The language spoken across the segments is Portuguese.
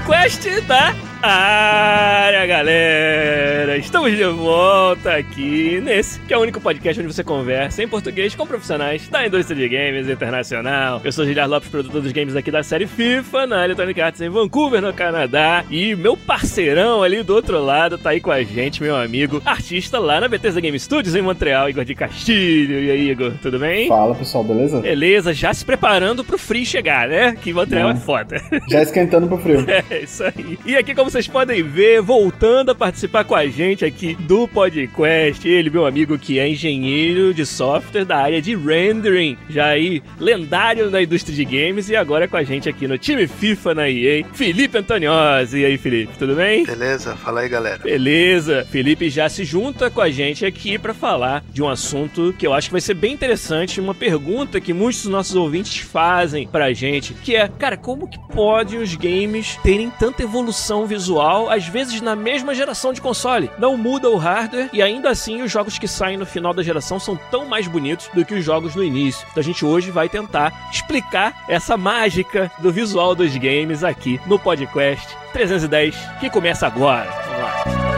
Podcast da área, galera! Estamos de volta aqui nesse, que é o único podcast onde você conversa em português com profissionais da indústria de games internacional. Eu sou Giliar Lopes, produtor dos games aqui da série FIFA, na Electronic Arts em Vancouver, no Canadá. E meu parceirão ali do outro lado tá aí com a gente, meu amigo, artista lá na Bethesda Game Studios em Montreal, Igor de Castilho. E aí, Igor, tudo bem? Fala, pessoal, beleza? Beleza, já se preparando pro frio chegar, né? Que Montreal é, é foda. Já esquentando pro frio. É, isso aí. E aqui, como vocês podem ver, voltando a participar com a gente aqui do podcast, ele, meu amigo, que é engenheiro de software da área de rendering, já aí lendário na indústria de games e agora com a gente aqui no time FIFA na EA, Felipe Antoniozzi. E aí, Felipe, tudo bem? Beleza, fala aí, galera. Beleza. Felipe já se junta com a gente aqui para falar de um assunto que eu acho que vai ser bem interessante, uma pergunta que muitos dos nossos ouvintes fazem pra gente, que é, cara, como que pode os games terem tanta evolução visual, às vezes na mesma geração de console? Não muda o hardware e ainda assim os jogos que saem no final da geração são tão mais bonitos do que os jogos no início. Então a gente hoje vai tentar explicar essa mágica do visual dos games aqui no podcast 310 que começa agora. Vamos lá.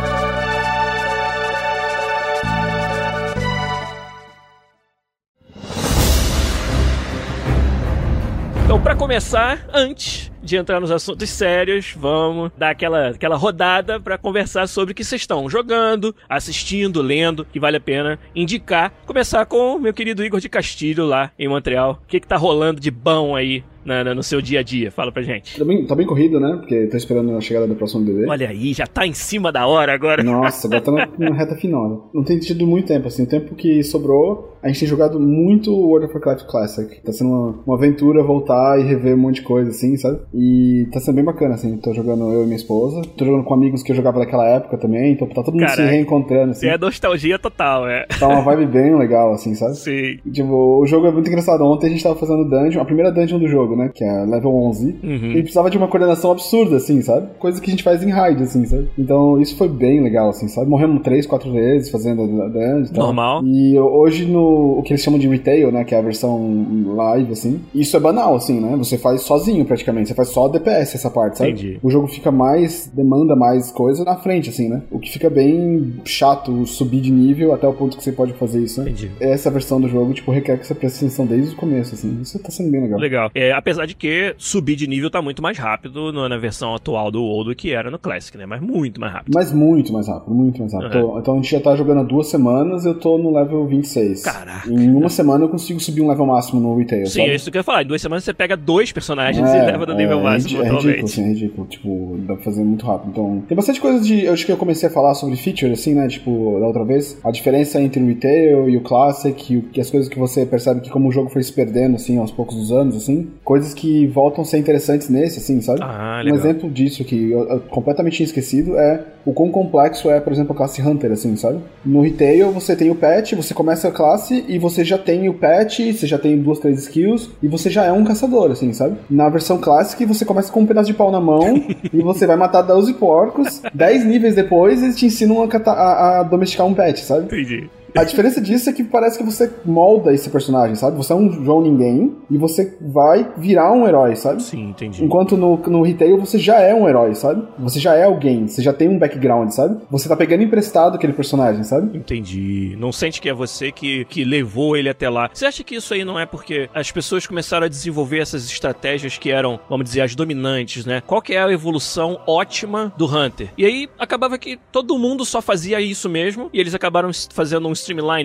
Então, para começar, antes de entrar nos assuntos sérios, vamos dar aquela, aquela rodada para conversar sobre o que vocês estão jogando, assistindo, lendo, que vale a pena indicar. Começar com o meu querido Igor de Castilho lá em Montreal. O que, que tá rolando de bom aí na, no seu dia a dia? Fala pra gente. Tá bem, tá bem corrido, né? Porque tô esperando a chegada do próximo bebê. Olha aí, já tá em cima da hora agora. Nossa, agora tá na, na reta final. Né? Não tem tido muito tempo, assim. O tempo que sobrou, a gente tem jogado muito World of Warcraft Classic. Tá sendo uma, uma aventura voltar e rever um monte de coisa, assim, sabe? E tá sendo bem bacana, assim. Tô jogando eu e minha esposa. Tô jogando com amigos que eu jogava naquela época também. Então tá todo mundo Caraca. se reencontrando, assim. É nostalgia total, é. Tá uma vibe bem legal, assim, sabe? Sim. E, tipo, o jogo é muito engraçado. Ontem a gente tava fazendo dungeon, a primeira dungeon do jogo, né? Que é level 11. Uhum. E precisava de uma coordenação absurda, assim, sabe? Coisa que a gente faz em raid, assim, sabe? Então isso foi bem legal, assim, sabe? Morremos três, quatro vezes fazendo a dungeon e. Normal. E hoje no o que eles chamam de retail, né? Que é a versão live, assim. Isso é banal, assim, né? Você faz sozinho praticamente. Você faz só DPS essa parte, sabe? Entendi. O jogo fica mais. demanda mais coisa na frente, assim, né? O que fica bem chato subir de nível até o ponto que você pode fazer isso, né? Entendi. Essa versão do jogo, tipo, requer que você preste atenção desde o começo, assim. Isso tá sendo bem legal. Legal. É, apesar de que subir de nível tá muito mais rápido na versão atual do WoW do que era no Classic, né? Mas muito mais rápido. Mas muito mais rápido, muito mais rápido. Uhum. Então a gente já tá jogando há duas semanas eu tô no level 26. Caraca. Em uma semana eu consigo subir um level máximo no retail, Sim, sabe? é isso que eu ia falar. Em duas semanas você pega dois personagens É, e leva no nível é, máximo É, ridículo, assim, é ridículo. Tipo, dá pra fazer muito rápido. Então, tem bastante coisa de. Eu acho que eu comecei a falar sobre feature, assim, né? Tipo, da outra vez. A diferença entre o retail e o classic, e as coisas que você percebe que como o jogo foi se perdendo, assim, aos poucos dos anos, assim. Coisas que voltam a ser interessantes nesse, assim, sabe? Ah, Um exemplo disso que eu, eu completamente tinha esquecido é o quão complexo é, por exemplo, a classe Hunter, assim, sabe? No retail você tem o pet, você começa a classe e você já tem o pet, você já tem duas, três skills e você já é um caçador, assim, sabe? Na versão clássica você começa com um pedaço de pau na mão e você vai matar 12 porcos, 10 níveis depois eles te ensinam a, a- a domesticar um pet, sabe? Entendi. A diferença disso é que parece que você molda esse personagem, sabe? Você é um João Ninguém e você vai virar um herói, sabe? Sim, entendi. Enquanto no, no retail você já é um herói, sabe? Você já é alguém, você já tem um background, sabe? Você tá pegando emprestado aquele personagem, sabe? Entendi. Não sente que é você que, que levou ele até lá. Você acha que isso aí não é porque as pessoas começaram a desenvolver essas estratégias que eram, vamos dizer, as dominantes, né? Qual que é a evolução ótima do Hunter? E aí acabava que todo mundo só fazia isso mesmo e eles acabaram fazendo um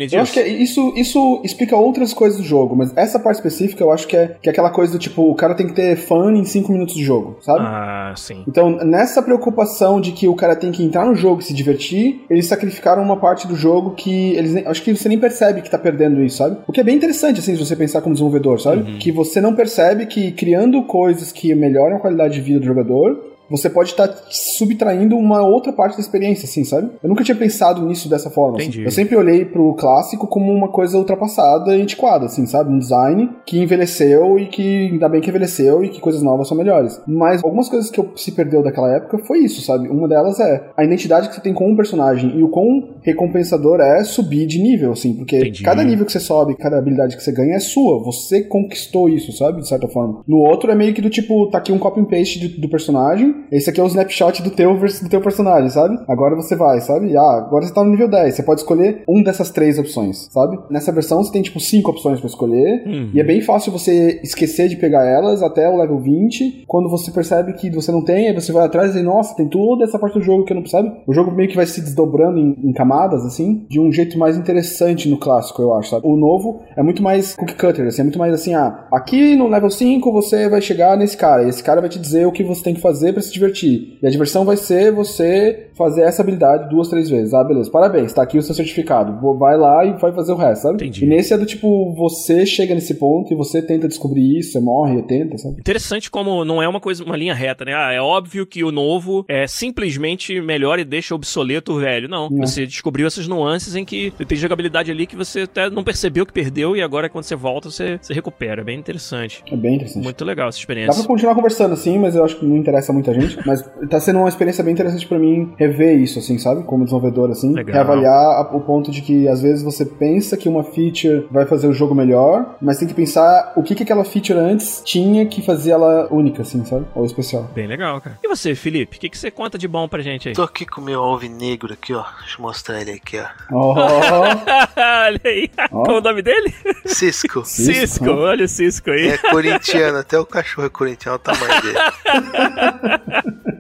disso? Eu acho que é- isso, isso explica outras coisas do jogo, mas essa parte específica eu acho que é, que é aquela coisa do tipo, o cara tem que ter fã em 5 minutos de jogo, sabe? Ah, sim. Então, nessa preocupação de que o cara tem que entrar no jogo e se divertir, eles sacrificaram uma parte do jogo que eles nem- acho que você nem percebe que tá perdendo isso, sabe? O que é bem interessante, assim, se você pensar como desenvolvedor, sabe? Que você não percebe que criando coisas que melhoram a qualidade de vida do jogador, você pode estar subtraindo uma outra parte da experiência, assim, sabe? Eu nunca tinha pensado nisso dessa forma. assim. Entendi. Eu sempre olhei pro clássico como uma coisa ultrapassada e antiquada, assim, sabe? Um design que envelheceu e que ainda bem que envelheceu e que coisas novas são melhores. Mas algumas coisas que eu se perdeu daquela época foi isso, sabe? Uma delas é a identidade que você tem com um personagem e o quão recompensador é subir de nível, assim, porque Entendi. cada nível que você sobe, cada habilidade que você ganha é sua. Você conquistou isso, sabe? De certa forma. No outro é meio que do tipo, tá aqui um copy and paste do, do personagem, esse aqui é o snapshot do teu, do teu personagem, sabe? Agora você vai, sabe? Ah, agora você tá no nível 10. Você pode escolher um dessas três opções, sabe? Nessa versão você tem tipo cinco opções pra escolher. Uhum. E é bem fácil você esquecer de pegar elas até o level 20. Quando você percebe que você não tem, aí você vai atrás e nossa, tem toda essa parte do jogo que eu não sabe. O jogo meio que vai se desdobrando em, em camadas, assim, de um jeito mais interessante no clássico, eu acho, sabe? O novo é muito mais cookie cutter, assim, é muito mais assim, ah, aqui no level 5 você vai chegar nesse cara, e esse cara vai te dizer o que você tem que fazer pra se divertir. E a diversão vai ser você fazer essa habilidade duas, três vezes. Ah, beleza, parabéns, tá aqui o seu certificado. Vai lá e vai fazer o resto, sabe? Entendi. E nesse é do tipo, você chega nesse ponto e você tenta descobrir isso, você morre, tenta, sabe? Interessante como não é uma coisa, uma linha reta, né? Ah, é óbvio que o novo é simplesmente melhor e deixa obsoleto o velho. Não, você descobriu essas nuances em que tem jogabilidade ali que você até não percebeu que perdeu e agora quando você volta você, você recupera. É bem interessante. É bem interessante. Muito legal essa Dá experiência. pra continuar conversando assim, mas eu acho que não interessa muita gente. Mas tá sendo uma experiência bem interessante pra mim rever isso, assim, sabe? Como desenvolvedor, assim. Legal. Reavaliar a- o ponto de que às vezes você pensa que uma feature vai fazer o jogo melhor, mas tem que pensar o que, que aquela feature antes tinha que fazer ela única, assim, sabe? Ou especial. Bem legal, cara. E você, Felipe? O que, que você conta de bom pra gente aí? Tô aqui com o meu alvinegro aqui, ó. Deixa eu mostrar ele aqui, ó. Oh, Olha aí. Ó. Qual o nome dele? Cisco. Cisco. Cisco. Olha o Cisco aí. É corintiano, até o cachorro é corintiano, olha o tamanho dele.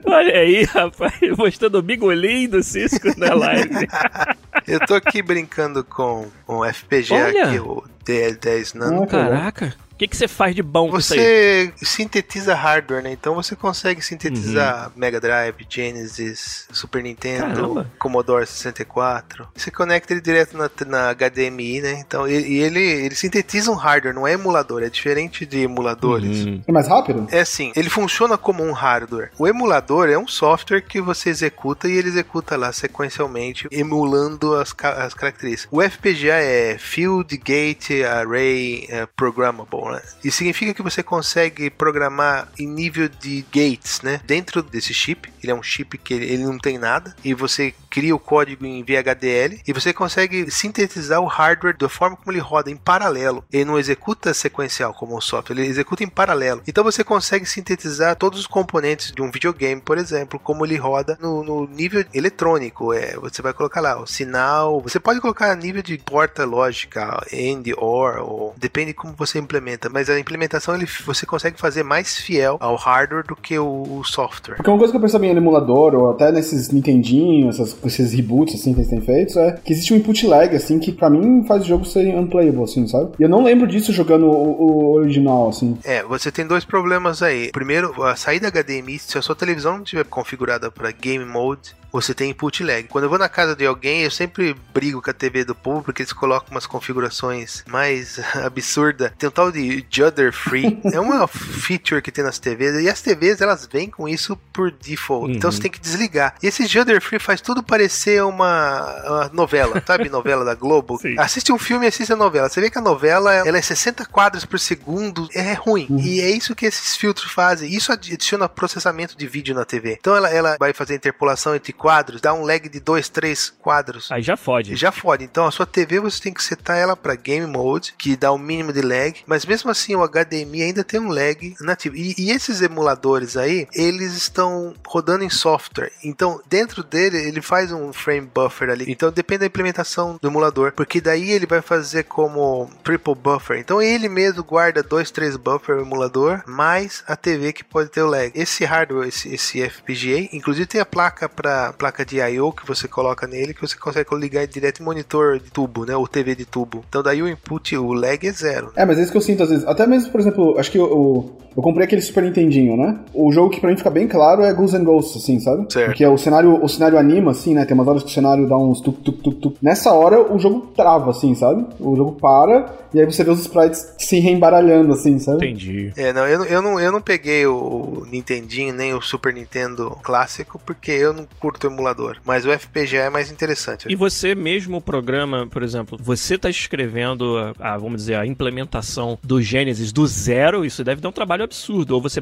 Olha aí, rapaz. Mostrando o bigolim do Cisco na live. Eu tô aqui brincando com um FPG Olha. aqui, o DL10 Nano. Caraca. O que, que você faz de bom com isso aí? Você sintetiza hardware, né? Então você consegue sintetizar Mega Drive, Genesis, Super Nintendo, Caramba. Commodore 64. Você conecta ele direto na, na HDMI, né? Então, e, e ele, ele sintetiza um hardware, não é emulador, é diferente de emuladores. Hum. é mais rápido? É assim, ele funciona como um hardware. O emulador é um software que você executa e ele executa lá sequencialmente, emulando as, as características. O FPGA é Field Gate Array eh, Programmable, né? Isso significa que você consegue programar em nível de gates, né? Dentro desse chip, ele é um chip que ele não tem nada, e você cria o código em VHDL e você consegue sintetizar o hardware da forma como ele roda em paralelo. Ele não executa sequencial como o software, ele executa em paralelo. Então você consegue sintetizar todos os componentes de um videogame, por exemplo, como ele roda no, no nível eletrônico. É, você vai colocar lá o sinal, você pode colocar nível de porta lógica, AND, OR, ou depende como você implementa, mas a implementação ele, você consegue fazer mais fiel ao hardware do que o, o software. Porque uma coisa que eu percebi no emulador, ou até nesses Nintendinho, essas, esses reboots assim que eles têm feito, é que existe um input lag, assim, que pra mim faz o jogo ser unplayable, assim, sabe? E eu não lembro disso jogando o, o original, assim. É, você tem dois problemas aí. Primeiro, a saída HDMI, se a sua televisão não estiver configurada para Game Mode, você tem input lag. Quando eu vou na casa de alguém, eu sempre brigo com a TV do povo porque eles colocam umas configurações mais absurdas. Tem um tal de Judder Free. é uma feature que tem nas TVs e as TVs elas vêm com isso por default. Então Uhum. você tem que desligar. E esse Judder Free faz tudo parecer uma, uma novela, sabe? novela da Globo. Sim. Assiste um filme e assiste a novela. Você vê que a novela ela é 60 quadros por segundo. É ruim. E é isso que esses filtros fazem. Isso adiciona processamento de vídeo na TV. Então ela, ela vai fazer interpolação entre quadros, dá um lag de 2, 3 quadros. Aí já fode. Já fode. Então a sua TV você tem que setar ela para game mode, que dá o mínimo de lag, mas mesmo assim o HDMI ainda tem um lag nativo. E, e esses emuladores aí, eles estão rodando em software. Então dentro dele ele faz um frame buffer ali. Então depende da implementação do emulador, porque daí ele vai fazer como triple buffer. Então ele mesmo guarda dois, três buffer emulador, mais a TV que pode ter o lag. Esse hardware, esse, esse FPGA, inclusive tem a placa para placa de I/O que você coloca nele, que você consegue ligar direto em monitor de tubo, né? O TV de tubo. Então daí o input, o lag é zero. É, mas é isso que eu sinto às vezes. Até mesmo, por exemplo, acho que eu, eu comprei aquele Super Nintendinho, né? O jogo que pra mim fica bem claro é Ghouls and Ghosts, assim, sabe? Certo. Porque o cenário, o cenário anima, assim, né? Tem umas horas que o cenário dá uns tuk tuk tuk tuk. Nessa hora o jogo trava, assim, sabe? O jogo para e aí você vê os sprites se reembaralhando, assim, sabe? Entendi. É, não eu, não- eu, não, eu não peguei o Nintendinho nem o Super Nintendo clássico porque eu não curto emulador. Mas o FPGA é mais interessante. E você mesmo, o programa, por exemplo, você tá escrevendo a, a, vamos dizer, a implementação do Genesis do zero, isso deve dar um trabalho absurdo. Ou você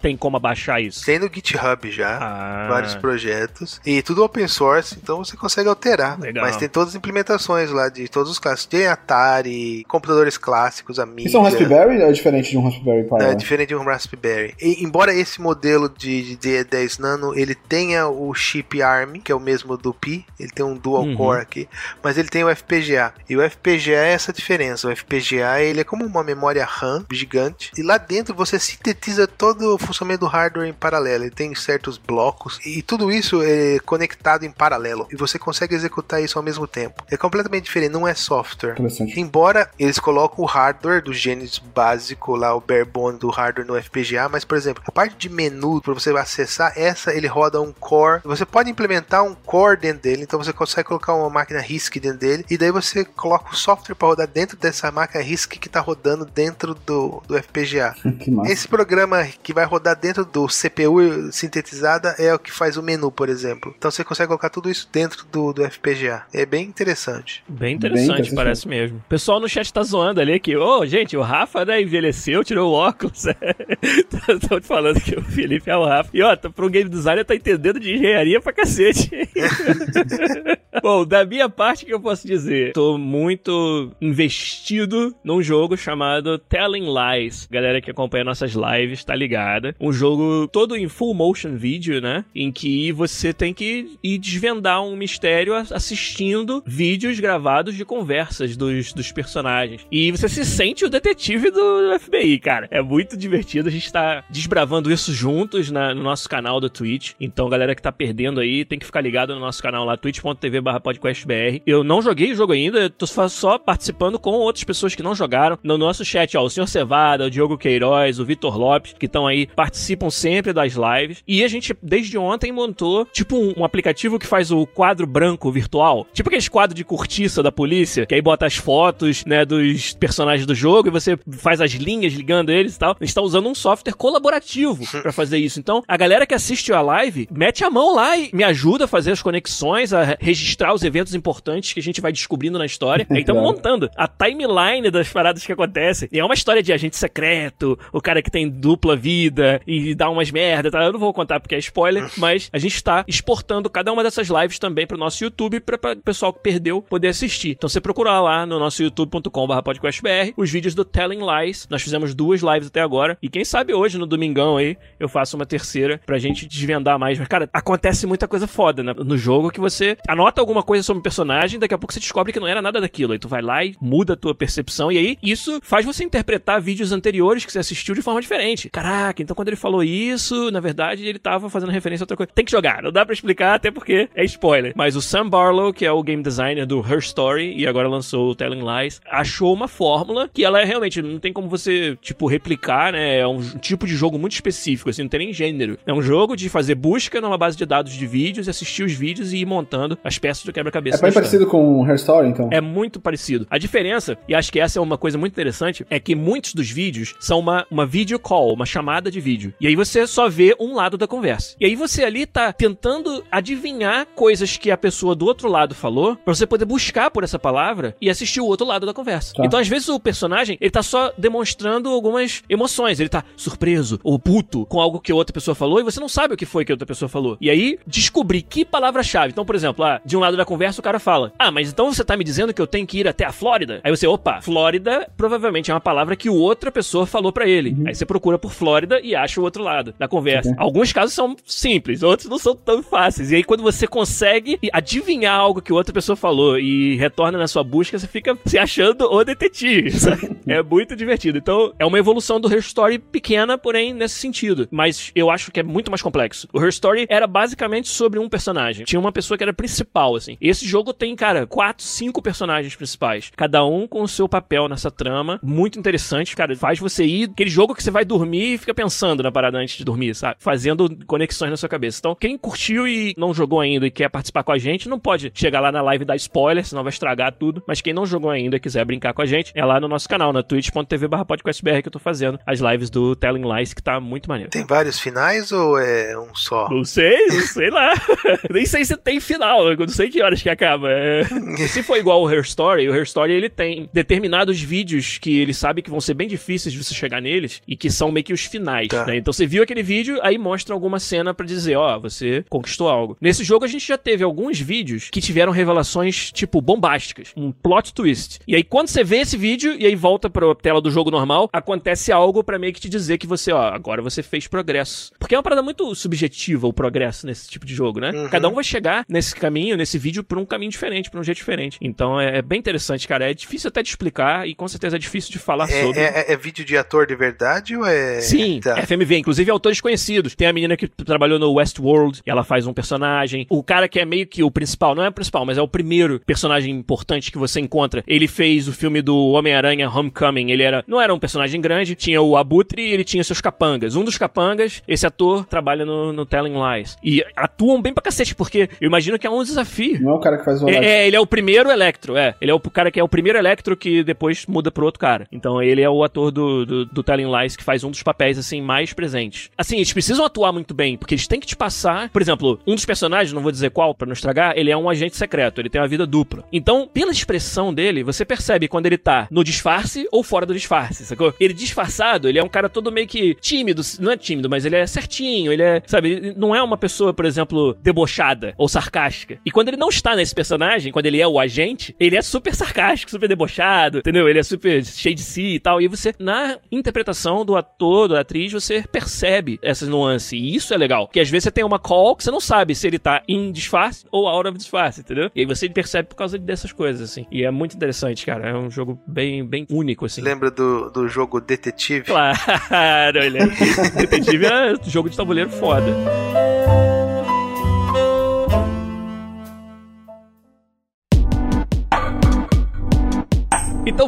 tem como abaixar isso? Tem no GitHub já. Ah, Vários projetos. E tudo open source, então você consegue alterar. Legal. Mas tem todas as implementações lá de todos os clássicos. Tem Atari, computadores clássicos, Amiga. Isso é um Raspberry ou é diferente de um Raspberry Pi? É diferente de um Raspberry. E, embora esse modelo de, de 10 nano ele tenha o chip ARM, que é o mesmo do Pi, ele tem um dual Uhum. core aqui, mas ele tem o FPGA. E o FPGA é essa diferença. O FPGA ele é como uma memória RAM gigante e lá dentro você sintetiza todo o funcionamento do hardware em paralelo. Ele tem certos blocos e tudo isso é conectado em paralelo e você consegue executar isso ao mesmo tempo. É completamente diferente, não é software. Embora eles colocam o hardware do Genesis básico lá, o bare bone do hardware no FPGA, mas por exemplo, a parte de menu para você acessar essa, ele roda um core. Você pode implementar um core dentro dele, então você consegue colocar uma máquina RISC dentro dele e daí você coloca o software para rodar dentro dessa máquina RISC que está rodando dentro do, do FPGA. Esse programa que vai rodar dentro do CPU sintetizada é o que faz o menu, por exemplo. Então você consegue colocar tudo isso dentro do, do FPGA. É bem interessante. Bem interessante, interessante. parece mesmo. O pessoal no chat tá zoando ali que, ô, gente, o Rafa, né, envelheceu, tirou o óculos. Estão te falando que o Felipe é o Rafa. E, ó, tá, pro game designer tá entendendo de engenharia pra cacete. Bom, da minha parte, que eu posso dizer? Tô muito investido num jogo chamado Telling Lies. Galera que acompanha nossas lives tá ligada. Um jogo todo em full motion video, né? Em que você tem que ir desvendar um mistério assistindo vídeos gravados de conversas dos, dos personagens. E você se sente o detetive do FBI, cara. É muito divertido. A gente tá desbravando isso juntos na- no nosso canal do Twitch. Então, galera que tá perdendo aí, tem que ficar ligado no nosso canal lá, twitch.tv podcastbr. Eu não joguei o jogo ainda, tô só- participando com outras pessoas que não jogaram. No nosso chat, ó, o Sr. Cevada, o Diogo Queiroz, o Vitor Lopes, que estão aí, participam sempre das lives. E a gente, desde ontem, montou, tipo, um, um aplicativo que faz o quadro branco virtual. Tipo aqueles quadros de cortiça da polícia, que aí bota as fotos, né, dos personagens do jogo e você faz as linhas ligando eles e tal. A gente tá usando um software colaborativo pra fazer isso. Então, a galera que assiste a live, mete a mão lá e me ajuda a fazer as conexões, a registrar os eventos importantes que a gente vai descobrindo na história. Aí estamos montando a timeline das paradas que acontecem. E é uma história de agente secreto, o cara que tem dupla vida e dá umas merda, tá? Eu não vou contar porque é spoiler, mas a gente tá exportando cada uma dessas lives também pro nosso YouTube pra o pessoal que perdeu poder assistir. Então você procurar lá no nosso youtube.com.br podcastbr os vídeos do Telling Lies. Nós fizemos duas lives até agora. E quem sabe hoje, no domingão aí, eu faço uma terceira pra gente desvendar mais. Mas, cara, acontece muita coisa foda né, no jogo que você anota alguma coisa sobre o personagem, daqui a pouco você descobre que não era nada daquilo. Aí tu vai lá e muda a tua percepção. E aí, isso faz você interpretar vídeos anteriores que você assistiu de forma diferente. Caraca, então quando ele falou isso, na verdade, ele tava fazendo referência a outra coisa. Tem que jogar, não dá pra explicar, até porque é spoiler. Mas o Sam Barlow, que é o game designer do Her Story e agora lançou o Telling Lies, achou uma fórmula que ela é realmente, não tem como você, tipo, replicar, né? É um tipo de jogo muito específico, assim, não tem nem gênero. É um jogo de fazer busca numa base de dados de vídeos, assistir os vídeos e ir montando as peças do quebra-cabeça. É bem parecido com Her Story, então. É muito parecido. A diferença, e acho que essa é uma coisa muito interessante, é que muitos dos vídeos são uma, uma video call, uma chamada de vídeo. E aí você só vê um lado da conversa. E aí você ali tá tentando adivinhar coisas que a pessoa do outro lado falou, pra você poder buscar por essa palavra e assistir o outro lado da conversa. Tá. Então, às vezes, o personagem, ele tá só demonstrando algumas emoções. Ele tá surpreso ou puto com algo que outra pessoa falou e você não sabe o que foi que outra pessoa falou. E aí, descobrir que palavra-chave. Então, por exemplo, ah, de um lado da conversa, o cara fala: Ah, mas então você tá me dizendo que eu tenho que ir até a Flórida? Aí você, opa, Flórida provavelmente é uma palavra que outra pessoa falou pra ele. Aí você procura por Flórida e acha o outro lado da conversa. Uhum. Alguns casos são simples, outros não são tão fáceis. E aí, quando você consegue adivinhar algo que outra pessoa falou e retorna na sua busca, você fica se achando o detetive. Sabe? é muito divertido. Então, é uma evolução do Her Story pequena, porém nesse sentido. Mas eu acho que é muito mais complexo. O Her Story era basicamente sobre um personagem. Tinha uma pessoa que era principal, assim. Esse jogo tem, cara, quatro, cinco personagens principais. Cada um com o seu papel nessa trama. Muito interessante, cara. Faz você ir. Aquele jogo que você vai dormir e fica pensando na parada antes de dormir, sabe? Fazendo conexões na sua cabeça. Então, quem curtiu e não jogou ainda e quer participar com a gente, não pode chegar lá na live e dar spoiler, senão vai estragar tudo. Mas quem não jogou ainda e quiser brincar com a gente, é lá no nosso canal, na twitch.tv podcastbr que eu tô fazendo as lives do Telling Lies, que tá muito maneiro. Tem vários finais ou é um só? Não sei, não sei lá. Nem sei se tem final, eu não sei que horas que acaba. É... se for igual o Her Story, o Her Story ele tem determinados vídeos que ele sabe que vão ser bem difíceis de você chegar neles e que são meio que os finais, tá. né? Então você viu aquele vídeo, aí mostra alguma cena para dizer, ó, oh, você conquistou algo. Nesse jogo a gente já teve alguns vídeos que tiveram revelações, tipo, bombásticas. Um plot twist. E aí quando você vê esse vídeo e aí volta pra tela do jogo normal, acontece algo para meio que te dizer que você, ó, agora você fez progresso. Porque é uma parada muito subjetiva o progresso nesse tipo de jogo, né? Uhum. Cada um vai chegar nesse caminho, nesse vídeo, por um caminho diferente, por um jeito diferente. Então é, é bem interessante, cara. É difícil até de explicar e com certeza é difícil de falar é, sobre. É, é, é, vídeo de ator de verdade ou é. Sim, tá. FMV, inclusive autores conhecidos. Tem a menina que trabalhou no Westworld, e ela faz um personagem. O cara que é meio que o principal, não é o principal, mas é o primeiro personagem importante que você encontra. Ele fez o filme do Homem-Aranha Homecoming. Ele era. Não era um personagem grande, tinha o Abutre e ele tinha seus capangas. Um dos capangas, esse ator trabalha no, no Telling Lies. E atuam bem pra cacete, porque eu imagino que é um desafio. Não é o cara que faz o Electro. É, é, ele é o primeiro Electro, é. Ele é o cara que é o primeiro Electro que depois muda pro outro cara. Então ele é o ator do, do, do Telling Lies que faz um dos papéis, assim, mais presentes. Assim, eles precisam atuar muito bem, porque eles têm que te passar. Por exemplo, um dos personagens, não vou dizer qual para não estragar, ele é um agente secreto, ele tem uma vida dupla. Então, pela expressão dele, você percebe quando ele tá no disfarce ou fora do disfarce, sacou? Ele disfarçado, ele é um cara todo meio que tímido, não é tímido, mas ele é certinho, ele é, sabe, ele não é uma pessoa, por exemplo, debochada ou sarcástica. E quando ele não está nesse personagem, quando ele é o agente, ele é super sarcástico, super debochado, entendeu? Ele é super cheio de si e tal. E você, na interpretação do ator, da atriz, você percebe essas nuances. E isso é legal. Que às vezes você tem uma call que você não sabe se ele tá em disfarce ou out of disfarce, entendeu? E aí você percebe por causa dessas coisas, assim. E é muito interessante, cara. É um jogo bem, bem único, assim. Lembra do, do jogo Detetive? Claro, ele é. Detetive é jogo de tabuleiro foda.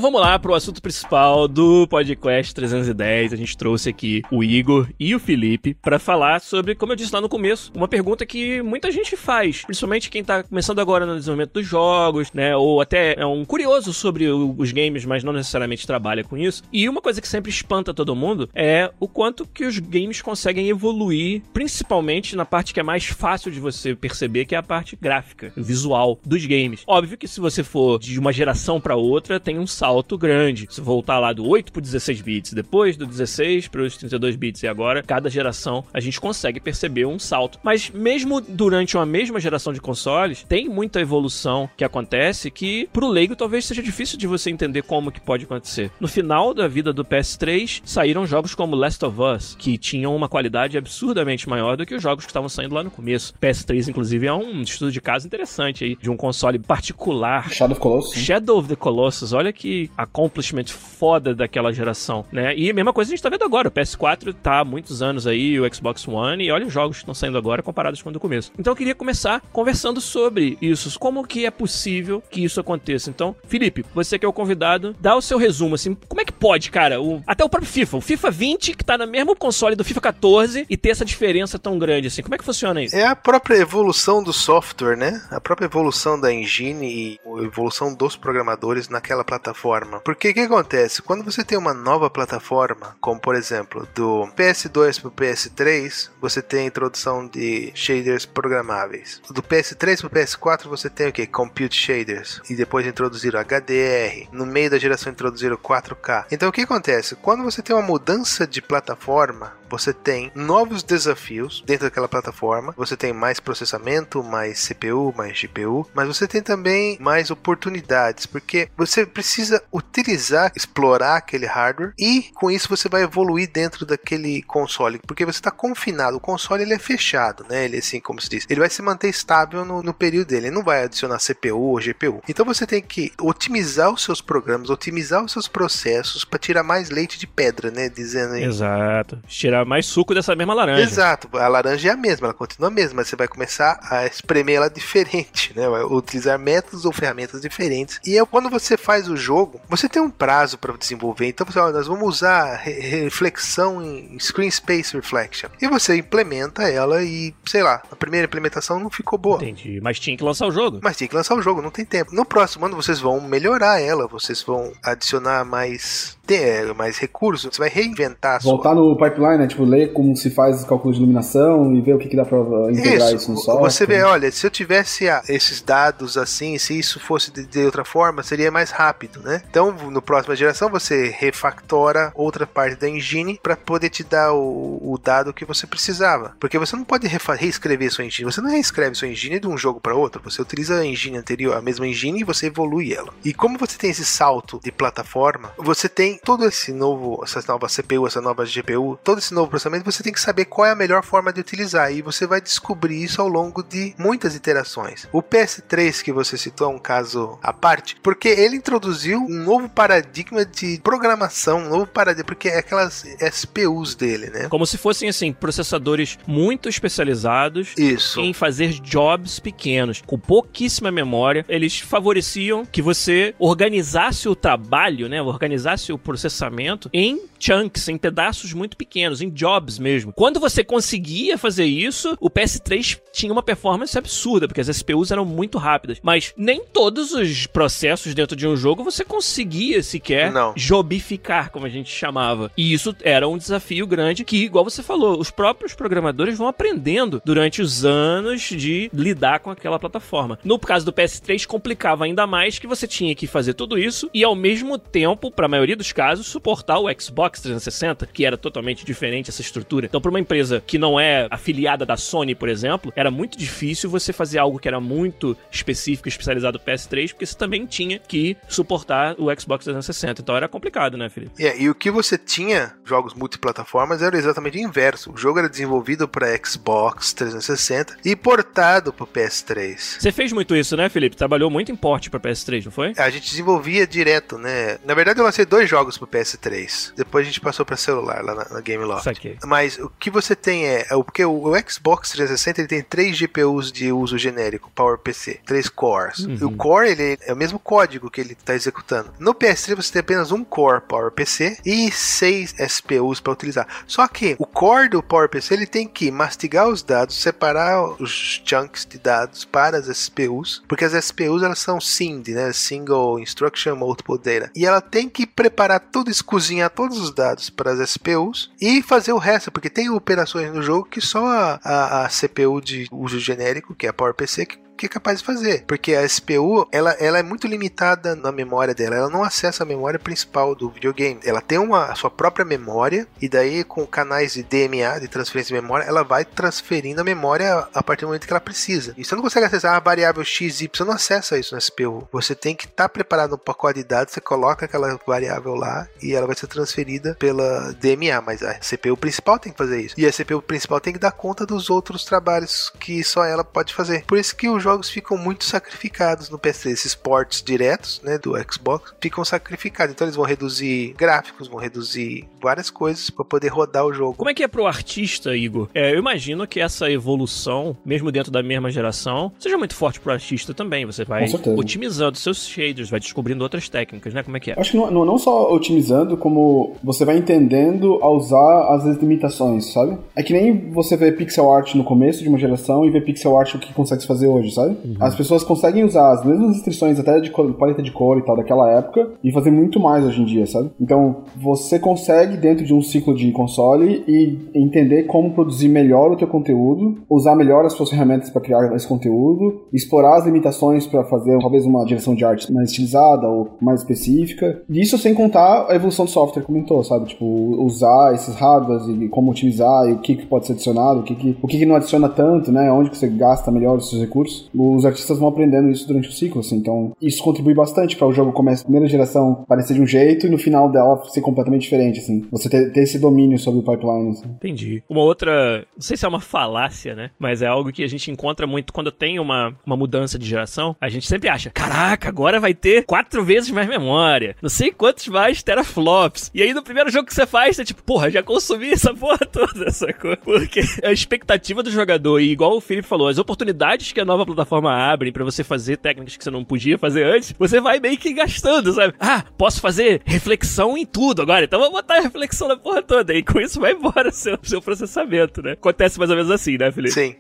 Vamos lá pro assunto principal do podcast 310. A gente trouxe aqui o Igor e o Felipe para falar sobre, como eu disse lá no começo, uma pergunta que muita gente faz, principalmente quem tá começando agora no desenvolvimento dos jogos, né, ou até é um curioso sobre os games, mas não necessariamente trabalha com isso. E uma coisa que sempre espanta todo mundo é o quanto que os games conseguem evoluir, principalmente na parte que é mais fácil de você perceber, que é a parte gráfica, visual dos games. Óbvio que se você for de uma geração para outra, tem um um salto grande. Se voltar lá do 8 para 16 bits, depois do 16 para os 32 bits e agora, cada geração a gente consegue perceber um salto. Mas mesmo durante uma mesma geração de consoles, tem muita evolução que acontece que pro leigo talvez seja difícil de você entender como que pode acontecer. No final da vida do PS3, saíram jogos como Last of Us, que tinham uma qualidade absurdamente maior do que os jogos que estavam saindo lá no começo. PS3, inclusive, é um estudo de caso interessante aí, de um console particular. Shadow of the Colossus. Shadow of the Colossus, olha que accomplishment foda daquela geração, né? E a mesma coisa a gente tá vendo agora. O PS4 tá há muitos anos aí, o Xbox One, e olha os jogos que estão saindo agora comparados com o do começo. Então eu queria começar conversando sobre isso. Como que é possível que isso aconteça? Então, Felipe, você que é o convidado, dá o seu resumo, assim, como é que pode, cara? O, até o próprio FIFA, o FIFA 20, que tá no mesmo console do FIFA 14, e ter essa diferença tão grande, assim. Como é que funciona isso? É a própria evolução do software, né? A própria evolução da engine e a evolução dos programadores naquela plataforma plataforma. Porque o que acontece? Quando você tem uma nova plataforma, como por exemplo do PS2 para o PS3, você tem a introdução de shaders programáveis. Do PS3 para o PS4 você tem o que? Compute shaders. E depois introduziram HDR. No meio da geração introduziram 4K. Então o que acontece? Quando você tem uma mudança de plataforma, você tem novos desafios dentro daquela plataforma. Você tem mais processamento, mais CPU, mais GPU, mas você tem também mais oportunidades, porque você precisa precisa utilizar, explorar aquele hardware e com isso você vai evoluir dentro daquele console, porque você está confinado. O console ele é fechado, né? Ele assim, como se diz, ele vai se manter estável no, no período dele, ele não vai adicionar CPU ou GPU. Então você tem que otimizar os seus programas, otimizar os seus processos para tirar mais leite de pedra, né? Dizendo aí. Exato. Tirar mais suco dessa mesma laranja. Exato. A laranja é a mesma, ela continua a mesma, mas você vai começar a espremer ela diferente, né? Vai utilizar métodos ou ferramentas diferentes. E é quando você faz o jogo, você tem um prazo para desenvolver. Então você, ó, nós vamos usar re reflexão em screen space reflection. E você implementa ela e, sei lá, a primeira implementação não ficou boa. Entendi. Mas tinha que lançar o jogo. Mas tinha que lançar o jogo, não tem tempo. No próximo ano vocês vão melhorar ela, vocês vão adicionar mais ter mais recursos, você vai reinventar a Voltar sua... no pipeline, né? Tipo, ler como se faz os cálculos de iluminação e ver o que, que dá pra integrar isso, isso no software. Você vê, olha, se eu tivesse ah, esses dados assim, se isso fosse de, de, outra forma, seria mais rápido, né? Então, no próxima geração, você refactora outra parte da engine para poder te dar o, o, dado que você precisava. Porque você não pode reescrever sua engine, você não reescreve sua engine de um jogo para outro, você utiliza a engine anterior, a mesma engine e você evolui ela. E como você tem esse salto de plataforma, você tem todo esse novo, essa nova CPU, essa nova GPU, todo esse novo processamento, você tem que saber qual é a melhor forma de utilizar e você vai descobrir isso ao longo de muitas iterações. O PS3 que você citou é um caso à parte, porque ele introduziu um novo paradigma de programação, um novo paradigma, porque é aquelas SPUs dele, né? Como se fossem assim processadores muito especializados isso. em fazer jobs pequenos, com pouquíssima memória. Eles favoreciam que você organizasse o trabalho, né? Organizasse o processamento em chunks, em pedaços muito pequenos, em jobs mesmo. Quando você conseguia fazer isso, o PS3 tinha uma performance absurda, porque as SPUs eram muito rápidas. Mas nem todos os processos dentro de um jogo você conseguia sequer Não. jobificar, como a gente chamava. E isso era um desafio grande que, igual você falou, os próprios programadores vão aprendendo durante os anos de lidar com aquela plataforma. No caso do PS3, complicava ainda mais que você tinha que fazer tudo isso e, ao mesmo tempo, para a maioria dos casos, suportar o Xbox 360, que era totalmente diferente essa estrutura. Então, para uma empresa que não é afiliada da Sony, por exemplo, era muito difícil você fazer algo que era muito específico, especializado no PS3, porque você também tinha que suportar o Xbox 360. Então era complicado, né, Felipe? Yeah, e o que você tinha, jogos multiplataformas, era exatamente o inverso. O jogo era desenvolvido para Xbox 360 e portado para PS3. Você fez muito isso, né, Felipe? Trabalhou muito em porte para PS3, não foi? A gente desenvolvia direto, né? Na verdade, eu lancei dois jogos pro PS3. Depois a gente passou para celular lá na, na Gameloft. Saquei. Mas o que você tem é, é porque o, o Xbox 360 ele tem três GPUs de uso genérico, PowerPC, três cores. Uhum. E o core ele é o mesmo código que ele está executando. No PS3 você tem apenas um core PowerPC e seis SPUs para utilizar. Só que o core do PowerPC ele tem que mastigar os dados, separar os chunks de dados para as SPUs, porque as SPUs elas são SIMD, né? Single Instruction Multiple Data. E ela tem que preparar tudo isso, cozinhar todos os dados para as SPUs e fazer o resto, porque tem operações no jogo que só a, a, a CPU de uso genérico, que é a PowerPC, que que é capaz de fazer. Porque a SPU, ela, ela é muito limitada na memória dela. Ela não acessa a memória principal do videogame. Ela tem uma a sua própria memória e daí com canais de DMA, de transferência de memória, ela vai transferindo a memória a partir do momento que ela precisa. E você não consegue acessar a variável x, y, não acessa isso na SPU. Você tem que estar tá preparado no pacote de dados, você coloca aquela variável lá e ela vai ser transferida pela DMA, mas a CPU principal tem que fazer isso. E a CPU principal tem que dar conta dos outros trabalhos que só ela pode fazer. Por isso que o jogos ficam muito sacrificados no PS3. Esses ports diretos, né, do Xbox, ficam sacrificados. Então eles vão reduzir gráficos, vão reduzir várias coisas para poder rodar o jogo. Como é que é pro artista, Igor? É, eu imagino que essa evolução, mesmo dentro da mesma geração, seja muito forte pro artista também. Você vai otimizando seus shaders, vai descobrindo outras técnicas, né? Como é que é? Acho que não, não, não só otimizando, como você vai entendendo a usar as limitações, sabe? É que nem você vê pixel art no começo de uma geração e vê pixel art o que consegue fazer hoje, sabe? Uhum. As pessoas conseguem usar as mesmas restrições até de paleta de cor e tal daquela época e fazer muito mais hoje em dia, sabe? Então, você consegue dentro de um ciclo de console e entender como produzir melhor o teu conteúdo, usar melhor as suas ferramentas para criar esse conteúdo, explorar as limitações para fazer talvez uma direção de arte mais estilizada ou mais específica. E isso sem contar a evolução do software, comentou, sabe? Tipo, usar esses hardwares e como otimizar e o que, que pode ser adicionado, o que, que, o que, que não adiciona tanto, né? Onde que você gasta melhor os seus recursos. Os artistas vão aprendendo isso durante o ciclo, assim, então isso contribui bastante para o jogo começar a primeira geração parecer de um jeito e no final dela ser completamente diferente, assim. Você ter, ter esse domínio sobre o pipeline, assim. Entendi. Uma outra, não sei se é uma falácia, né? Mas é algo que a gente encontra muito quando tem uma, uma mudança de geração. A gente sempre acha, caraca, agora vai ter quatro vezes mais memória. Não sei quantos mais teraflops. E aí no primeiro jogo que você faz, você tipo, porra, já consumi essa porra toda, sacou? Porque a expectativa do jogador, e igual o Felipe falou, as oportunidades que a nova plataforma abre para você fazer técnicas que você não podia fazer antes, você vai meio que gastando, sabe? Ah, posso fazer reflexão em tudo agora, então vou botar reflexão na porra toda. E com isso vai embora seu, seu processamento, né? Acontece mais ou menos assim, né, Felipe? Sim.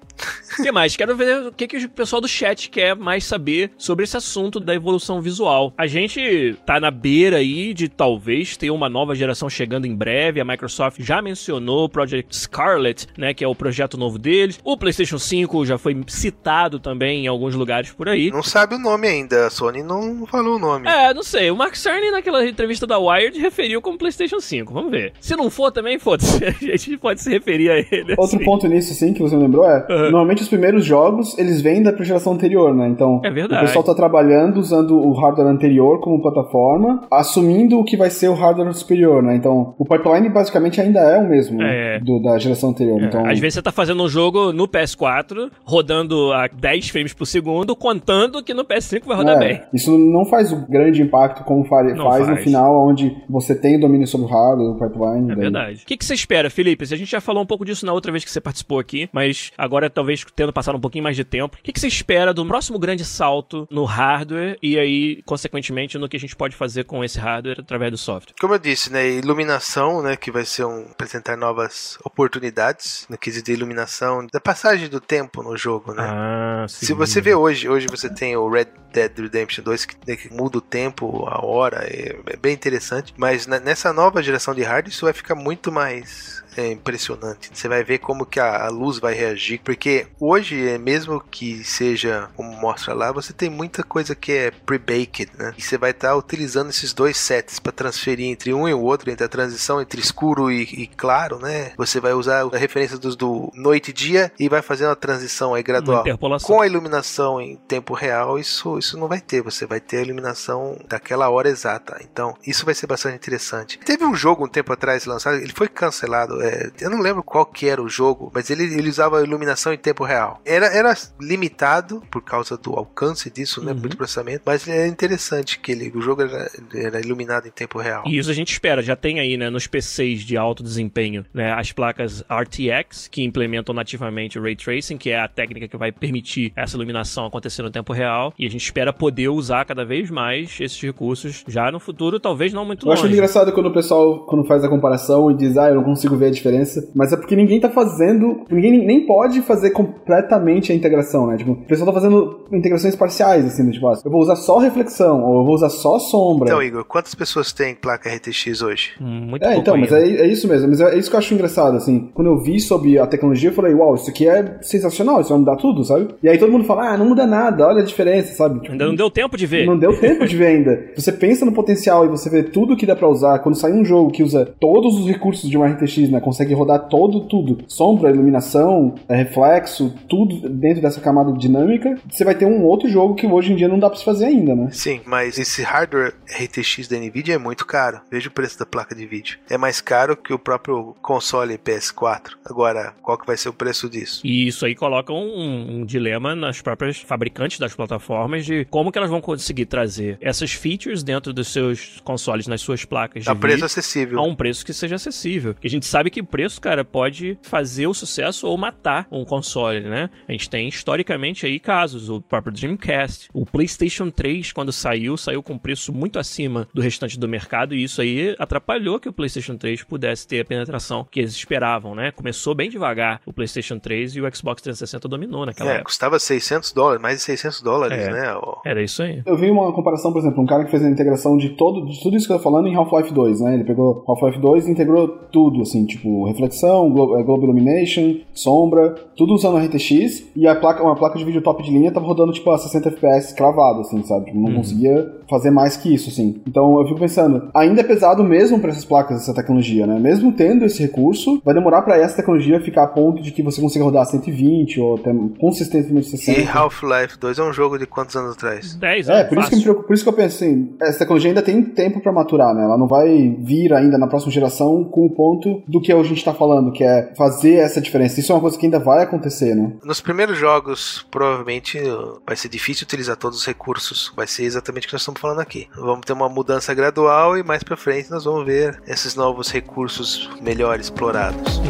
O que mais? Quero ver o que, que o pessoal do chat quer mais saber sobre esse assunto da evolução visual. A gente tá na beira aí de talvez ter uma nova geração chegando em breve. A Microsoft já mencionou o Project Scarlet, né, que é o projeto novo deles. O PlayStation 5 já foi citado também em alguns lugares por aí. Não sabe o nome ainda, a Sony não falou o nome. É, não sei. O Mark Cerny naquela entrevista da Wired referiu como PlayStation 5. Vamos ver. Se não for também, foda-se. A gente pode se referir a ele. Outro assim. ponto nisso, assim, que você lembrou é, Uhum. Normalmente os primeiros jogos, eles vêm da geração anterior, né? Então, É verdade. o pessoal tá trabalhando usando o hardware anterior como plataforma, assumindo o que vai ser o hardware superior, né? Então, o pipeline basicamente ainda é o mesmo né? É. do, da geração anterior. É, então, Às vezes você tá fazendo um jogo no PS4, rodando a 10 frames por segundo, contando que no PS5 vai rodar é, bem. Isso não faz o grande impacto como fa- Não faz, no faz. final, onde você tem o domínio sobre o hardware, o pipeline. É daí- verdade. O que, que você espera, Felipe? A gente já falou um pouco disso na outra vez que você participou aqui, mas agora talvez tendo passado um pouquinho mais de tempo. O que, que você espera do próximo grande salto no hardware e aí, consequentemente, no que a gente pode fazer com esse hardware através do software? Como eu disse, né, iluminação, né, que vai ser um apresentar novas oportunidades no quesito de iluminação, da passagem do tempo no jogo, né? Ah, Se você vê hoje, hoje você tem o Red Dead Redemption 2 que, né, que muda o tempo, a hora, é, é bem interessante. Mas nessa nova geração de hardware isso vai ficar muito mais é, impressionante. Você vai ver como que a, a luz vai reagir, porque hoje, é, mesmo que seja como mostra lá, você tem muita coisa que é pre-baked, né? E você vai estar utilizando esses dois sets para transferir entre um e o outro, entre a transição entre escuro e, e claro, né? Você vai usar a referência dos do noite e dia e vai fazer uma transição aí gradual. Com a iluminação em tempo real, isso, isso não vai ter. Você vai ter a iluminação daquela hora exata. Então, isso vai ser bastante interessante. Teve um jogo um tempo atrás lançado, ele foi cancelado. É, eu não lembro qual que era o jogo, mas ele, ele usava iluminação em tempo real. Era, era limitado por causa do alcance disso, né? Uhum. Muito processamento. Mas é interessante que ele, o jogo era, era iluminado em tempo real. E isso a gente espera, já tem aí, né, nos PCs de alto desempenho, né, as placas RTX, que implementam nativamente o Ray Tracing, que é a técnica que vai permitir essa iluminação acontecer no tempo real, e a gente espera poder usar cada vez mais esses recursos já no futuro, talvez não muito Eu acho longe. engraçado quando o pessoal quando faz a comparação e diz, ah, eu não consigo ver a diferença. Mas é porque ninguém tá fazendo. Ninguém nem pode fazer completamente a integração, né? Tipo, o pessoal tá fazendo integrações parciais, assim, do tipo, ah, eu vou usar só reflexão, ou eu vou usar só sombra. Então, Igor, quantas pessoas têm placa RTX hoje? Hum, Muito É, então, mas ainda. é, é isso mesmo. Mas é isso que eu acho engraçado, assim. Quando eu vi sobre a tecnologia, eu falei, uau, isso aqui é sensacional, isso vai mudar tudo, sabe? E aí todo mundo fala, ah, não muda nada, olha a diferença, sabe? Tipo, Ainda não deu tempo de ver. Não deu tempo de ver ainda. Você pensa no potencial e você vê tudo que dá pra usar. Quando sai um jogo que usa todos os recursos de uma RTX, né? Consegue rodar todo, tudo. Sombra, iluminação, é, reflexo, tudo dentro dessa camada dinâmica. Você vai ter um outro jogo que hoje em dia não dá pra se fazer ainda, né? Sim, mas esse hardware RTX da Nvidia é muito caro. Veja o preço da placa de vídeo. É mais caro que o próprio console PS4. Agora, qual que vai ser o preço disso? E isso aí coloca um, um dilema nas próprias fabricantes das plataformas de como que elas vão conseguir trazer essas features dentro dos seus consoles, nas suas placas de A preço vídeo, acessível. a um preço que seja acessível. Porque a gente sabe que o preço, cara, pode fazer o sucesso ou matar um console, né? A gente tem historicamente aí casos, o próprio Dreamcast, o PlayStation 3 quando saiu, saiu com um preço muito acima do restante do mercado e isso aí atrapalhou que o PlayStation 3 pudesse ter a penetração que eles esperavam, né? Começou bem devagar o PlayStation 3 e o Xbox 360 dominou naquela É, época. custava 600 dólares, mais de 600 dólares, É. né? Era isso aí. Eu vi uma comparação, por exemplo, um cara que fez a integração de todo, de tudo isso que eu tô falando em Half-Life 2, né? Ele pegou Half-Life 2 e integrou tudo, assim, tipo, reflexão, glo Globe Illumination, sombra, tudo usando RTX, e a placa, uma placa de vídeo top de linha tava rodando, tipo, a 60 FPS cravado, assim, sabe? Tipo, não Uhum. conseguia fazer mais que isso, assim. Então eu fico pensando, ainda é pesado mesmo para essas placas essa tecnologia, né? Mesmo tendo esse recurso, vai demorar para essa tecnologia ficar a ponto de que você consiga rodar 120 ou até consistentemente 60. E Half-Life 2 é um jogo de quantos anos atrás? 10 É, anos. por isso, que preocupa, por isso que eu penso assim, essa tecnologia ainda tem tempo pra maturar, né? Ela não vai vir ainda na próxima geração com o ponto do que a gente tá falando, que é fazer essa diferença. Isso é uma coisa que ainda vai acontecer, né? Nos primeiros jogos, provavelmente vai ser difícil utilizar todos os recursos. Vai ser exatamente o que nós estamos falando aqui. Vamos ter uma mudança gradual e mais pra frente nós vamos ver esses novos recursos melhor explorados.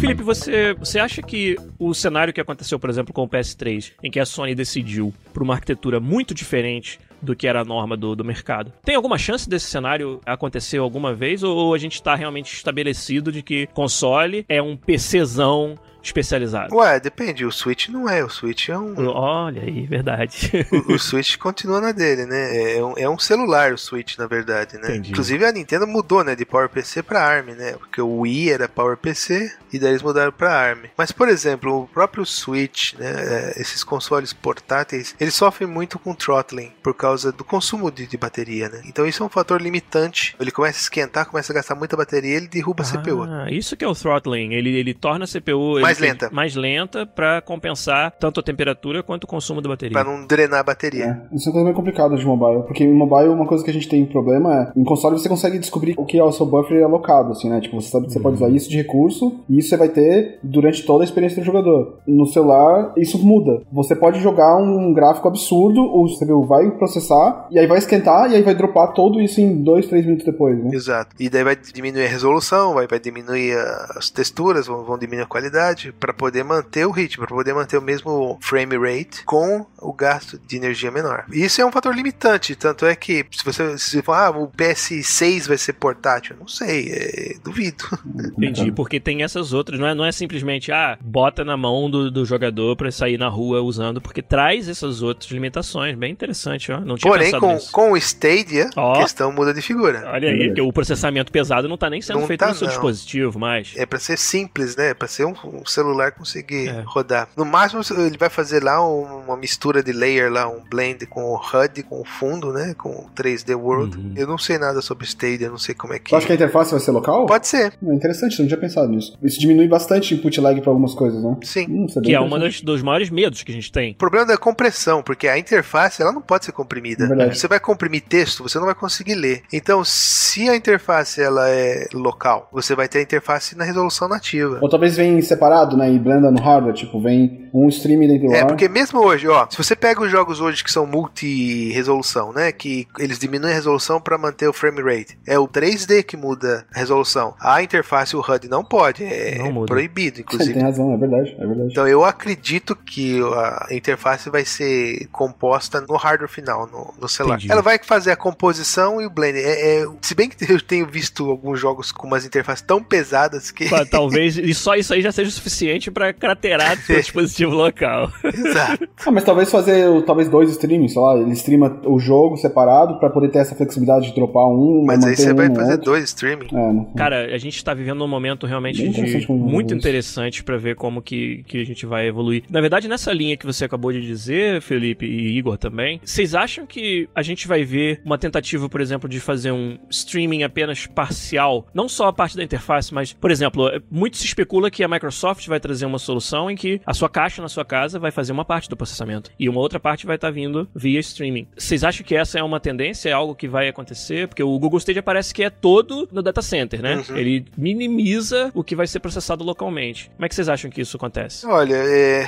Felipe, você, você acha que o cenário que aconteceu, por exemplo, com o PS3, em que a Sony decidiu por uma arquitetura muito diferente do que era a norma do, do mercado, tem alguma chance desse cenário acontecer alguma vez? Ou a gente está realmente estabelecido de que console é um PCzão especializado? Ué, depende. O Switch não é. O Switch é um. Olha aí, verdade. o, o Switch continua na dele, né? É um, é um celular o Switch, na verdade, né? Entendi. Inclusive a Nintendo mudou, né? De PowerPC pra ARM, né? Porque o Wii era PowerPC e daí eles mudaram pra ARM. Mas, por exemplo, o próprio Switch, né? é, Esses consoles portáteis, eles sofrem muito com throttling por causa do consumo de, de bateria, né? Então isso é um fator limitante. Ele começa a esquentar, começa a gastar muita bateria, ele derruba a CPU. Ah, isso que é o throttling. Ele, ele torna a CPU Mais lenta. mais lenta para compensar tanto a temperatura quanto o consumo da bateria. Pra não drenar a bateria. É, isso é uma coisa meio complicada de mobile, porque em mobile uma coisa que a gente tem problema é, em console você consegue descobrir o que é o seu buffer alocado, assim, né? Tipo, você sabe que você pode usar isso de recurso, e isso você vai ter durante toda a experiência do jogador. No celular, isso muda. Você pode jogar um gráfico absurdo, o CPU vai processar, e aí vai esquentar, e aí vai dropar todo isso em 2, 3 minutos depois, né? Exato. E daí vai diminuir a resolução, vai, vai diminuir as texturas, vão, vão diminuir a qualidade para poder manter o ritmo, para poder manter o mesmo frame rate com o gasto de energia menor. Isso é um fator limitante, tanto é que se você se você falar, ah, o PS6 vai ser portátil, não sei, é, duvido. Entendi, porque tem essas outras, não é, não é simplesmente, ah, bota na mão do, do jogador pra sair na rua usando, porque traz essas outras limitações, bem interessante, ó. Não tinha Porém, pensado com, nisso. com o Stadia, a questão muda de figura. Olha aí, que o processamento pesado não tá nem sendo Não feito tá, no seu não. dispositivo mais. É pra ser simples, né? Pra ser um, um celular conseguir É. rodar. No máximo, ele vai fazer lá um- uma mistura de layer lá, um blend com o HUD, com o fundo, né? Com o 3D World. Uhum. Eu não sei nada sobre Stadia, não sei como é que. Tu acha que a interface vai ser local? Pode ser, É interessante, não tinha pensado nisso. Isso diminui bastante input lag pra algumas coisas, né? sim. Hum, é Que é um interessante. dos maiores medos que a gente tem. O problema da compressão, porque a interface ela não pode ser comprimida. É. Você vai comprimir texto, você não vai conseguir ler. Então, se a interface ela é local, você vai ter a interface na resolução nativa. Ou talvez vem separado, né? E blenda no hardware, tipo, vem um stream dentro do É, porque mesmo hoje, ó, se você pega os jogos hoje que são multi-resolução, né, que eles diminuem a resolução para manter o frame rate, é o 3D que muda a resolução. A interface, o HUD não pode, é Não proibido, Você inclusive. tem razão, é verdade, é verdade. Então eu acredito que a interface vai ser composta no hardware final, no, no celular. Entendi. Ela vai fazer a composição e o blend. É, é- se bem que eu tenho visto alguns jogos com umas interfaces tão pesadas que. Talvez e só isso aí já seja o suficiente pra craterar o seu dispositivo local. Exato. Ah, mas talvez fazer talvez dois streams, sei lá, ele streama o jogo separado pra poder ter essa flexibilidade de dropar um, Mas aí você um vai fazer outro. dois streaming. É, né? Cara, a gente tá vivendo um momento realmente Bem de interessante muito interessante pra ver como que, que a gente vai evoluir. Na verdade, nessa linha que você acabou de dizer, Felipe e Igor também, vocês acham que a gente vai ver uma tentativa, por exemplo, de fazer um streaming apenas parcial? Não só a parte da interface, mas, por exemplo, muito se especula que a Microsoft vai trazer uma solução em que a sua caixa na sua casa vai fazer uma parte do processamento e uma outra parte vai estar vindo via streaming. Vocês acham que essa é uma tendência, é algo que vai acontecer? Porque o Google Stadia parece que é todo no data center, né? Uhum. Ele minimiza o que vai ser processado localmente. Como é que vocês acham que isso acontece? Olha, é.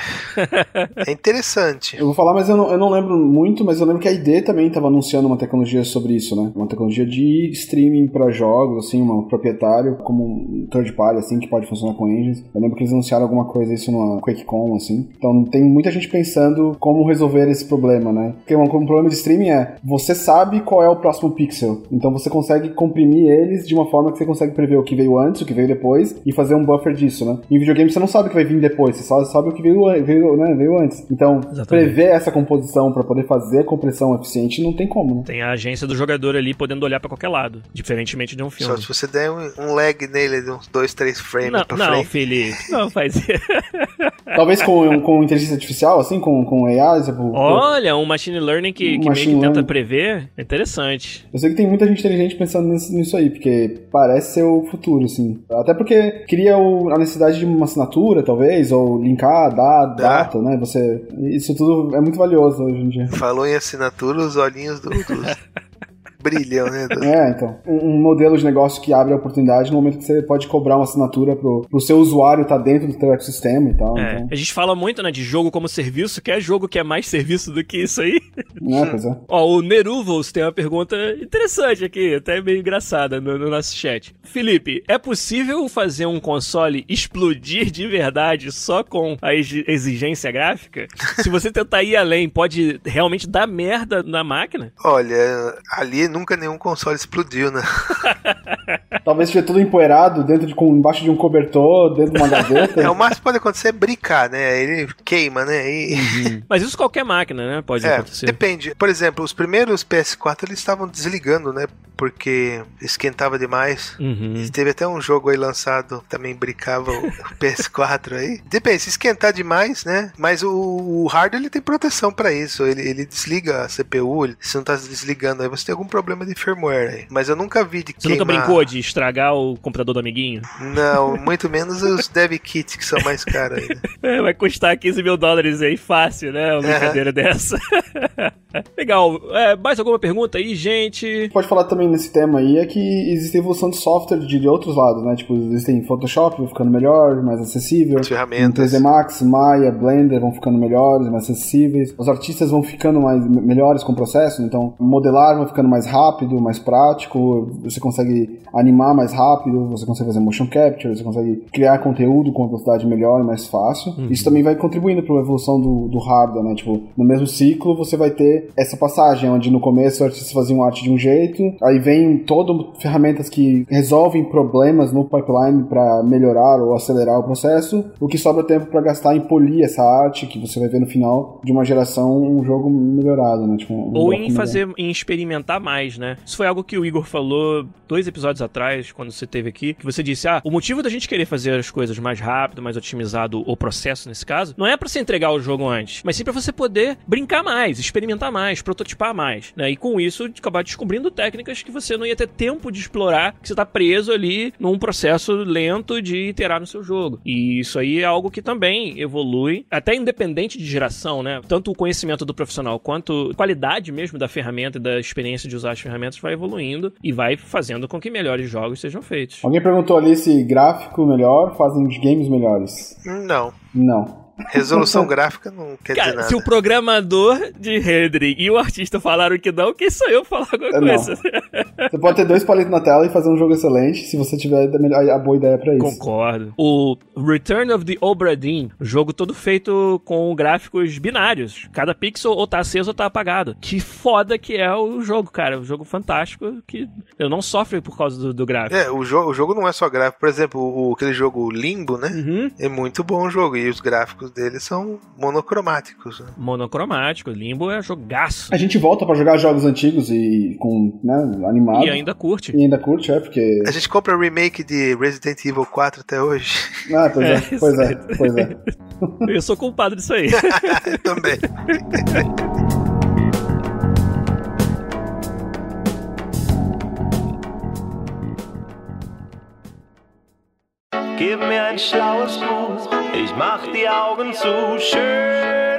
é interessante. Eu vou falar, mas eu não, eu não lembro muito, mas eu lembro que a ID também estava anunciando uma tecnologia sobre isso, né? Uma tecnologia de streaming para jogos, assim, um proprietário, como um third party, assim, que pode funcionar com engines. Eu lembro que eles anunciaram alguma coisa isso numa QuakeCon, assim, assim. Então tem muita gente pensando como resolver esse problema, né? Porque um, um problema de streaming é você sabe qual é o próximo pixel, então você consegue comprimir eles de uma forma que você consegue prever o que veio antes, o que veio depois e fazer um buffer disso, né? Em videogame você não sabe o que vai vir depois, você só sabe o que veio, veio, né, veio antes. Então, Exatamente. prever essa composição para poder fazer a compressão eficiente não tem como, né? Tem a agência do jogador ali podendo olhar pra qualquer lado, diferentemente de um filme. Só se você der um, um lag nele de uns 2, 3 frames Não, pra não, frente. Felipe, não faz isso. Talvez com, com inteligência artificial, assim, com, com AI, tipo, Olha, um machine learning que, que meio Machine que tenta learning. prever. É Interessante. Eu sei que tem muita gente inteligente pensando nisso, nisso aí, porque parece ser o futuro, assim. Até porque cria o- a necessidade de uma assinatura, talvez, ou linkar da, data, né? Você, isso tudo é muito valioso hoje em dia. Falou em assinatura, os olhinhos do, brilham, né? É, então. Um, um modelo de negócio que abre a oportunidade no momento que você pode cobrar uma assinatura pro, pro seu usuário estar dentro do teu ecossistema e tal. É, Então, a gente fala muito, né, de jogo como serviço, que é jogo que é mais serviço do que isso aí. né, pois é. Ó, o Neruvos tem uma pergunta interessante aqui, até meio engraçada no, no nosso chat. Felipe, é possível fazer um console explodir de verdade só com a exi- exigência gráfica? Se você tentar ir além, pode realmente dar merda na máquina? Olha, ali nunca nenhum console explodiu, né? Talvez esteja tudo empoeirado dentro de, com, embaixo de um cobertor, dentro de uma gaveta. É, o máximo que pode acontecer é brincar, né? Ele queima, né? E... Mas isso qualquer máquina, né? Pode É, acontecer. depende. Por exemplo, os primeiros PS4 eles estavam desligando, né? Porque esquentava demais. Uhum. E teve até um jogo aí lançado que também brincava o PS4 aí. Depende, se esquentar demais, né? Mas o, o hardware ele tem proteção pra isso. Ele, ele desliga a CPU, ele, se não tá desligando aí, você tem algum problema de firmware aí. Mas eu nunca vi de Você nunca queimar. brincou de estragar o computador do amiguinho? Não, muito menos os dev kits que são mais caros ainda. É, vai custar 15 mil dólares aí, fácil, né? Uma brincadeira dessa. Legal. É, mais alguma pergunta aí, gente? pode falar também nesse tema aí é que existe evolução de software de, de outros lados, né? Tipo, existem Photoshop vão ficando melhor, mais acessível. As ferramentas. 3D Max, Maya, Blender vão ficando melhores, mais acessíveis. Os artistas vão ficando mais me- melhores com o processo, então modelar vai ficando mais rápido, mais prático. Você consegue animar mais rápido, você consegue fazer motion capture, você consegue criar conteúdo com uma velocidade melhor e mais fácil. Isso também vai contribuindo para a evolução do, do hardware, né? Tipo, no mesmo ciclo você vai ter essa passagem onde no começo o artista fazia um arte de um jeito, aí vem todo ferramentas que resolvem problemas no pipeline para melhorar ou acelerar o processo, o que sobra tempo para gastar em polir essa arte que você vai ver no final de uma geração um jogo melhorado, né? Tipo, um Ou em melhor. fazer, em experimentar mais, né? Isso foi algo que o Igor falou dois episódios atrás, quando você teve aqui, que você disse, ah, o motivo da gente querer fazer as coisas mais rápido, mais otimizado, o processo nesse caso, não é pra você entregar o jogo antes, mas sim pra você poder brincar mais, experimentar mais, prototipar mais, né? E com isso, acabar descobrindo técnicas que você não ia ter tempo de explorar, que você tá preso ali num processo lento de iterar no seu jogo. E isso aí é algo que também evolui, até independente de geração, né? Tanto o conhecimento do profissional quanto a qualidade mesmo da ferramenta e da experiência de usar as ferramentas vai evoluindo e vai fazendo com que melhores jogos sejam feitos. Alguém perguntou ali se gráfico melhor fazem games melhores. Não. Não. Resolução gráfica não quer dizer Cara, nada. se o programador de rendering e o artista falaram que não, quem sou eu falar alguma É, não. coisa? Você pode ter dois palitos na tela e fazer um jogo excelente se você tiver a boa ideia pra isso. Concordo. O Return of the Obra Dinn, jogo todo feito com gráficos binários. Cada pixel ou tá aceso ou tá apagado. Que foda que é o jogo, cara. Um jogo fantástico que eu não sofro por causa do, do gráfico. É, o jogo, o jogo não é só gráfico. Por exemplo, o, aquele jogo Limbo, né? Uhum. É muito bom o jogo. E os gráficos dele são monocromáticos. Né? Monocromático, Limbo é jogaço. A gente volta pra jogar jogos antigos e com, né, animado. E ainda curte. E ainda curte, é, porque. A gente compra remake de Resident Evil 4 até hoje. Ah, pois é, É, pois é, pois é. Eu sou culpado disso aí. Eu também. Mir ein schlaues Buch, ich mach die Augen zu. Schönheit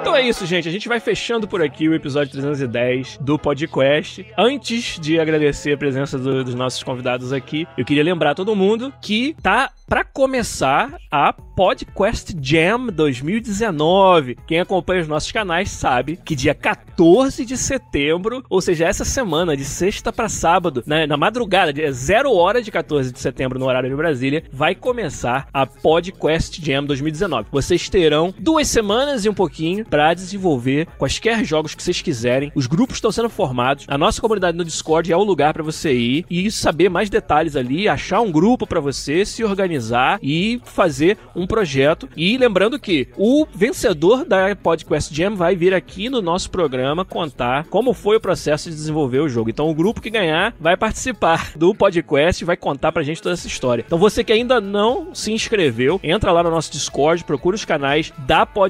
Então é isso, gente. A gente vai fechando por aqui o episódio 310 do podcast. Antes de agradecer a presença do, dos nossos convidados aqui, eu queria lembrar todo mundo que tá para começar a PodQuest Jam 2019. Quem acompanha os nossos canais sabe que dia 14 de setembro, ou seja, essa semana, de sexta para sábado, na, na madrugada, de 0 hora de 14 de setembro, no horário de Brasília, vai começar a PodQuest Jam 2019. Vocês terão duas semanas e um pouquinho para desenvolver quaisquer jogos que vocês quiserem. Os grupos estão sendo formados. A nossa comunidade no Discord é o lugar para você ir e saber mais detalhes ali, achar um grupo para você se organizar e fazer um projeto. E lembrando que o vencedor da Podcast Jam vai vir aqui no nosso programa contar como foi o processo de desenvolver o jogo. Então o grupo que ganhar vai participar do podcast e vai contar pra gente toda essa história. Então você que ainda não se inscreveu, entra lá no nosso Discord, procura os canais da Podcast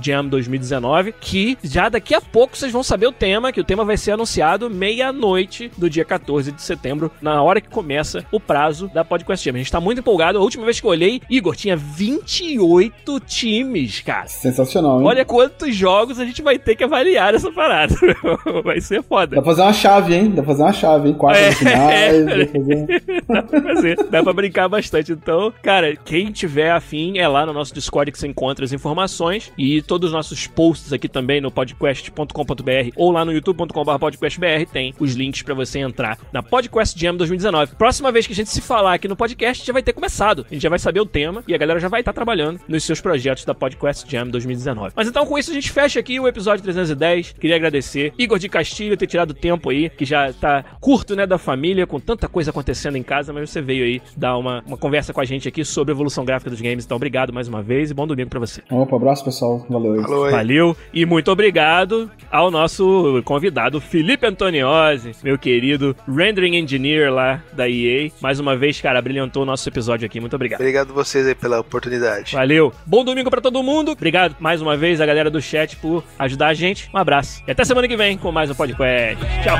Jam 2019, que já daqui a pouco vocês vão saber o tema, que o tema vai ser anunciado meia-noite do dia 14 de setembro, na hora que começa o prazo da Podcast Jam. A gente tá muito empolgado. A última vez que eu olhei, Igor, tinha 28 times, cara. Sensacional, hein? Olha quantos jogos a gente vai ter que avaliar essa parada. vai ser foda. Dá pra fazer uma chave, hein? Dá pra fazer uma chave, hein? Quartas é, finais, é, dá, fazer... dá pra fazer. Dá pra brincar bastante. Então, cara, quem tiver afim, é lá no nosso Discord que você encontra as informações e todos os nossos posts aqui também no podcast.com.br ou lá no youtube.com.br podcastbr tem os links para você entrar na Podcast Jam 2019. Próxima vez que a gente se falar aqui no podcast já vai ter começado. A gente já vai saber o tema e a galera já vai estar tá trabalhando nos seus projetos da Podcast Jam 2019. Mas então com isso a gente fecha aqui o episódio 310. Queria agradecer Igor de Castilho ter tirado tempo aí, que já tá curto, né, da família, com tanta coisa acontecendo em casa, mas você veio aí dar uma, uma conversa com a gente aqui sobre evolução gráfica dos games. Então obrigado mais uma vez e bom domingo para você. Opa, abraço pessoal. Valeu. Falou Valeu e muito obrigado ao nosso convidado Felipe Antoniozzi, meu querido rendering engineer lá da EA. Mais uma vez, cara, brilhantou o nosso episódio aqui. Muito obrigado. Obrigado vocês aí pela oportunidade. Valeu. Bom domingo para todo mundo. Obrigado mais uma vez a galera do chat por ajudar a gente. Um abraço. E até semana que vem com mais um podcast. Tchau.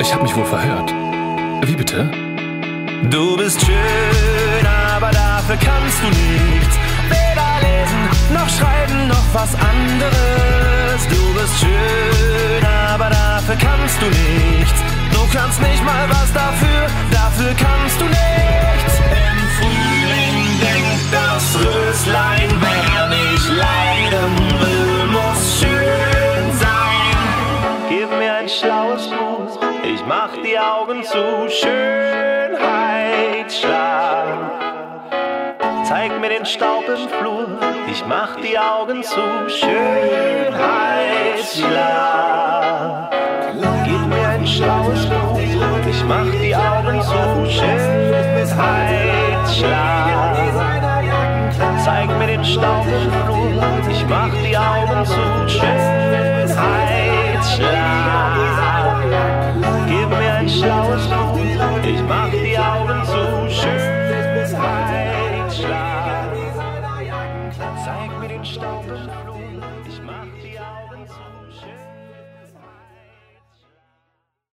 Ich habe mich wohl verhört. Wie bitte? Du bist schön, dafür kannst du nichts. Weder lesen, noch schreiben, noch was anderes. Du bist schön, aber dafür kannst du nichts. Du kannst nicht mal was dafür, dafür kannst du nichts. Im Frühling denkt das Röslein, wer nicht leiden will, muss schön sein. Gib mir ein schlaues Buch, ich mach die Augen zu, Schönheit Zeig mir den Staub im Flur, ich mach die Augen zu. Schönheitsschlaf. Gib mir ein schlaues Buch, ich mach die Augen zu. Schönheitsschlaf. Zeig mir den Staub im Flur, ich mach die Augen zu. Schönheitsschlaf. Gib mir ein schlaues Buch.